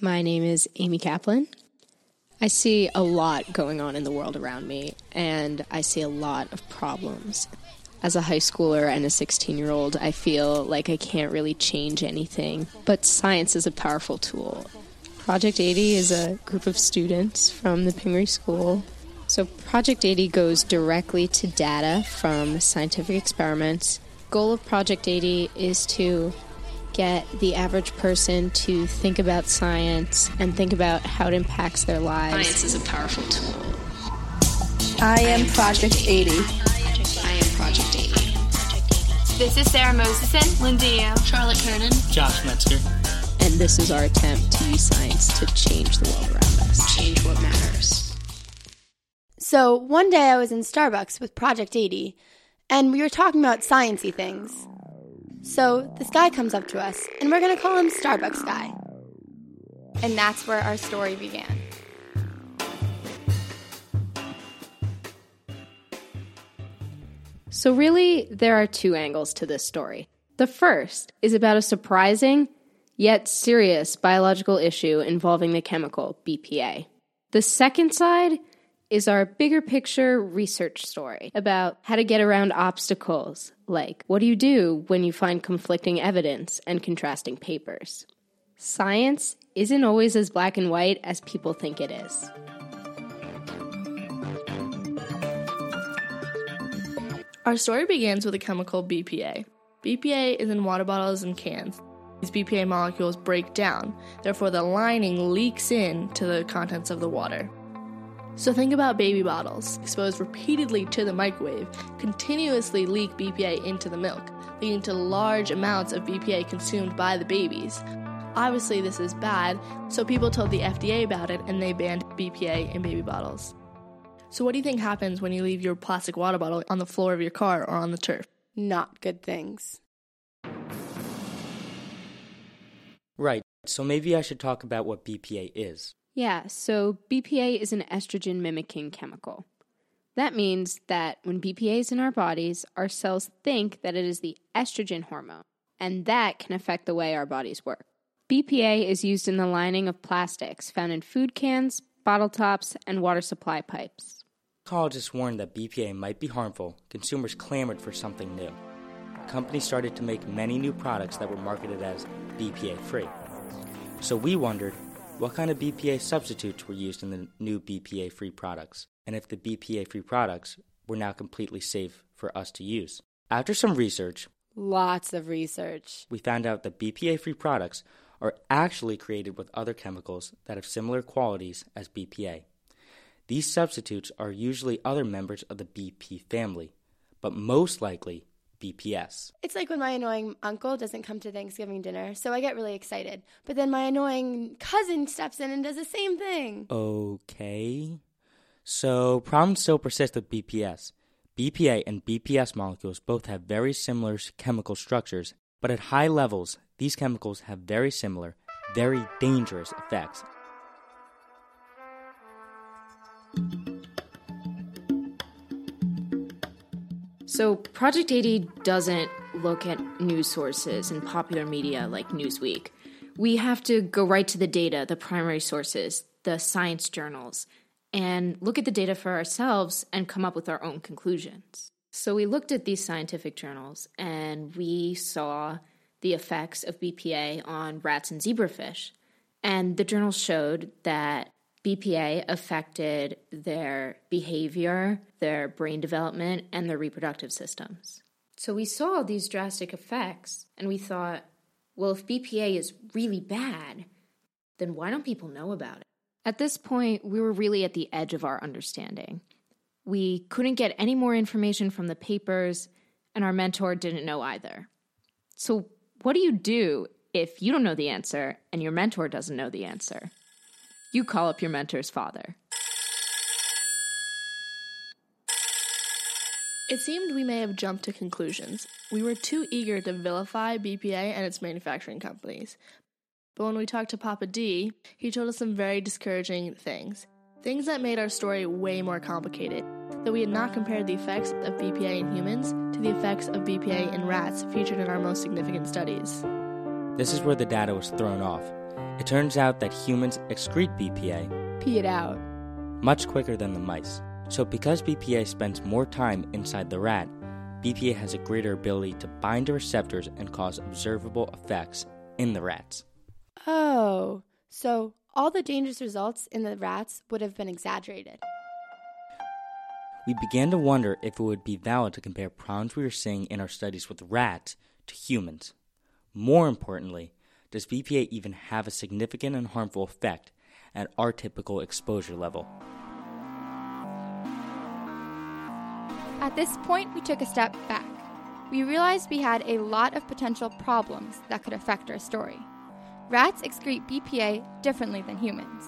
My name is Amy Kaplan. I see a lot going on in the world around me, and I see a lot of problems. As a high schooler and a 16 year old, I feel like I can't really change anything, but science is a powerful tool. Project 80 is a group of students from the Pingree School. So, Project 80 goes directly to data from scientific experiments. Goal of Project 80 is to get the average person to think about science and think about how it impacts their lives. Science is a powerful tool. I am Project 80. I am Project 80. This is Sarah Moseson, Lindsay Yale, Charlotte Kernan, Josh Metzger. And this is our attempt to use science to change the world around us. Change what matters. So, one day I was in Starbucks with Project 80, and we were talking about sciencey things. So this guy comes up to us, and we're going to call him Starbucks Guy. And that's where our story began. So, really, there are two angles to this story. The first is about a surprising yet serious biological issue involving the chemical BPA. The second side is our bigger picture research story about how to get around obstacles, like what do you do when you find conflicting evidence and contrasting papers? Science isn't always as black and white as people think it is. Our story begins with a chemical BPA. BPA is in water bottles and cans. These BPA molecules break down, therefore, the lining leaks in to the contents of the water. So think about baby bottles, exposed repeatedly to the microwave, continuously leak BPA into the milk, leading to large amounts of BPA consumed by the babies. Obviously, this is bad, so people told the FDA about it and they banned BPA in baby bottles. So, what do you think happens when you leave your plastic water bottle on the floor of your car or on the turf? Not good things. Right, so maybe I should talk about what BPA is. Yeah, so BPA is an estrogen mimicking chemical. That means that when BPA is in our bodies, our cells think that it is the estrogen hormone, and that can affect the way our bodies work. BPA is used in the lining of plastics found in food cans, bottle tops, and water supply pipes. Ecologists warned that BPA might be harmful. Consumers clamored for something new. Companies started to make many new products that were marketed as BPA free. So we wondered what kind of BPA substitutes were used in the new BPA free products, and if the BPA free products were now completely safe for us to use. After some research, lots of research, we found out that BPA free products are actually created with other chemicals that have similar qualities as BPA. These substitutes are usually other members of the BP family, but most likely BPS. It's like when my annoying uncle doesn't come to Thanksgiving dinner, so I get really excited. But then my annoying cousin steps in and does the same thing. Okay. So, problems still persist with BPS. BPA and BPS molecules both have very similar chemical structures, but at high levels, these chemicals have very similar, very dangerous effects. So, Project 80 doesn't look at news sources and popular media like Newsweek. We have to go right to the data, the primary sources, the science journals, and look at the data for ourselves and come up with our own conclusions. So, we looked at these scientific journals and we saw the effects of BPA on rats and zebrafish. And the journals showed that BPA affected their behavior, their brain development, and their reproductive systems. So we saw these drastic effects, and we thought, well, if BPA is really bad, then why don't people know about it? At this point, we were really at the edge of our understanding. We couldn't get any more information from the papers, and our mentor didn't know either. So, what do you do if you don't know the answer and your mentor doesn't know the answer? You call up your mentor's father. It seemed we may have jumped to conclusions. We were too eager to vilify BPA and its manufacturing companies. But when we talked to Papa D, he told us some very discouraging things. Things that made our story way more complicated. That we had not compared the effects of BPA in humans to the effects of BPA in rats featured in our most significant studies. This is where the data was thrown off. It turns out that humans excrete BPA Pee it out. much quicker than the mice. So, because BPA spends more time inside the rat, BPA has a greater ability to bind to receptors and cause observable effects in the rats. Oh, so all the dangerous results in the rats would have been exaggerated. We began to wonder if it would be valid to compare problems we were seeing in our studies with rats to humans. More importantly, does BPA even have a significant and harmful effect at our typical exposure level? At this point, we took a step back. We realized we had a lot of potential problems that could affect our story. Rats excrete BPA differently than humans,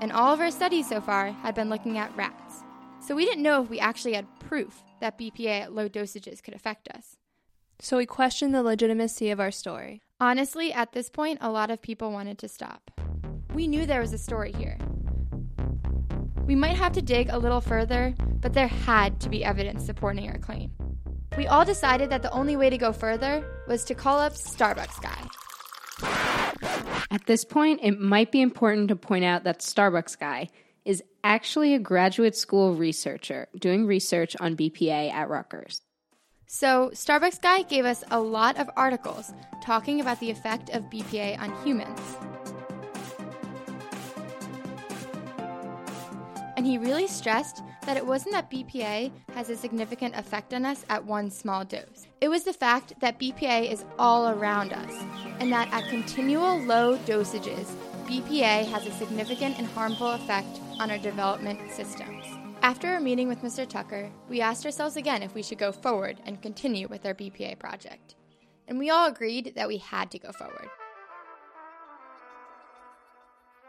and all of our studies so far had been looking at rats. So we didn't know if we actually had proof that BPA at low dosages could affect us. So we questioned the legitimacy of our story. Honestly, at this point, a lot of people wanted to stop. We knew there was a story here. We might have to dig a little further, but there had to be evidence supporting our claim. We all decided that the only way to go further was to call up Starbucks Guy. At this point, it might be important to point out that Starbucks Guy is actually a graduate school researcher doing research on BPA at Rutgers. So, Starbucks Guy gave us a lot of articles talking about the effect of BPA on humans. And he really stressed that it wasn't that BPA has a significant effect on us at one small dose. It was the fact that BPA is all around us, and that at continual low dosages, BPA has a significant and harmful effect on our development systems. After our meeting with Mr. Tucker, we asked ourselves again if we should go forward and continue with our BPA project. And we all agreed that we had to go forward.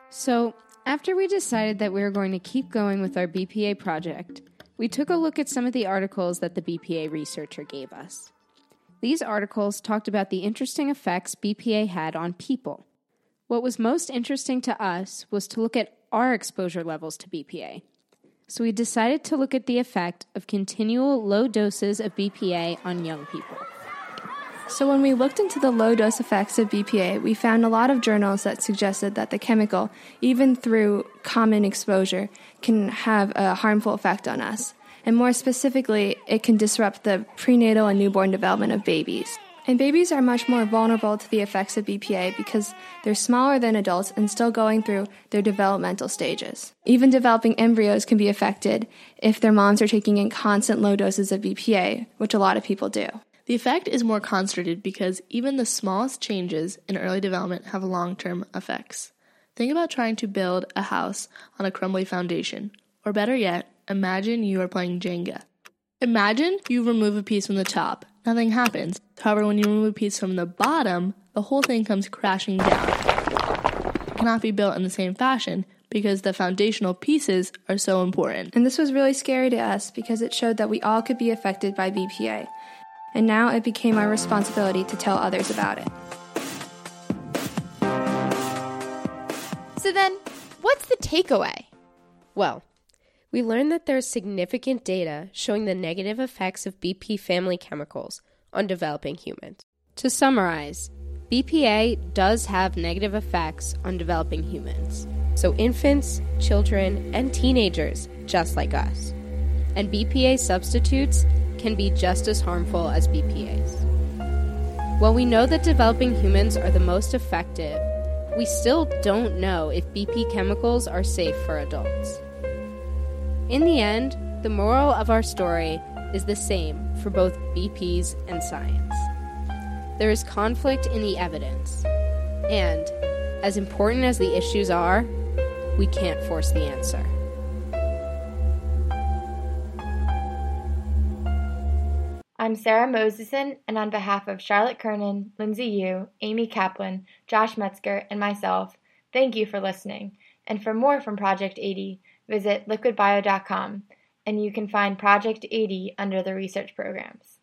So, after we decided that we were going to keep going with our BPA project, we took a look at some of the articles that the BPA researcher gave us. These articles talked about the interesting effects BPA had on people. What was most interesting to us was to look at our exposure levels to BPA. So we decided to look at the effect of continual low doses of BPA on young people. So, when we looked into the low dose effects of BPA, we found a lot of journals that suggested that the chemical, even through common exposure, can have a harmful effect on us. And more specifically, it can disrupt the prenatal and newborn development of babies. And babies are much more vulnerable to the effects of BPA because they're smaller than adults and still going through their developmental stages. Even developing embryos can be affected if their moms are taking in constant low doses of BPA, which a lot of people do. The effect is more concentrated because even the smallest changes in early development have long term effects. Think about trying to build a house on a crumbly foundation. Or better yet, imagine you are playing Jenga. Imagine you remove a piece from the top. Nothing happens. However, when you remove a piece from the bottom, the whole thing comes crashing down. It cannot be built in the same fashion because the foundational pieces are so important. And this was really scary to us because it showed that we all could be affected by BPA. And now it became our responsibility to tell others about it. So then, what's the takeaway? Well, we learned that there's significant data showing the negative effects of BP family chemicals on developing humans. To summarize, BPA does have negative effects on developing humans. So, infants, children, and teenagers, just like us. And BPA substitutes can be just as harmful as BPAs. While we know that developing humans are the most effective, we still don't know if BP chemicals are safe for adults. In the end, the moral of our story is the same for both BPs and science. There is conflict in the evidence, and as important as the issues are, we can't force the answer. I'm Sarah Moseson, and on behalf of Charlotte Kernan, Lindsay Yu, Amy Kaplan, Josh Metzger, and myself, thank you for listening. And for more from Project 80, visit liquidbio.com, and you can find Project 80 under the research programs.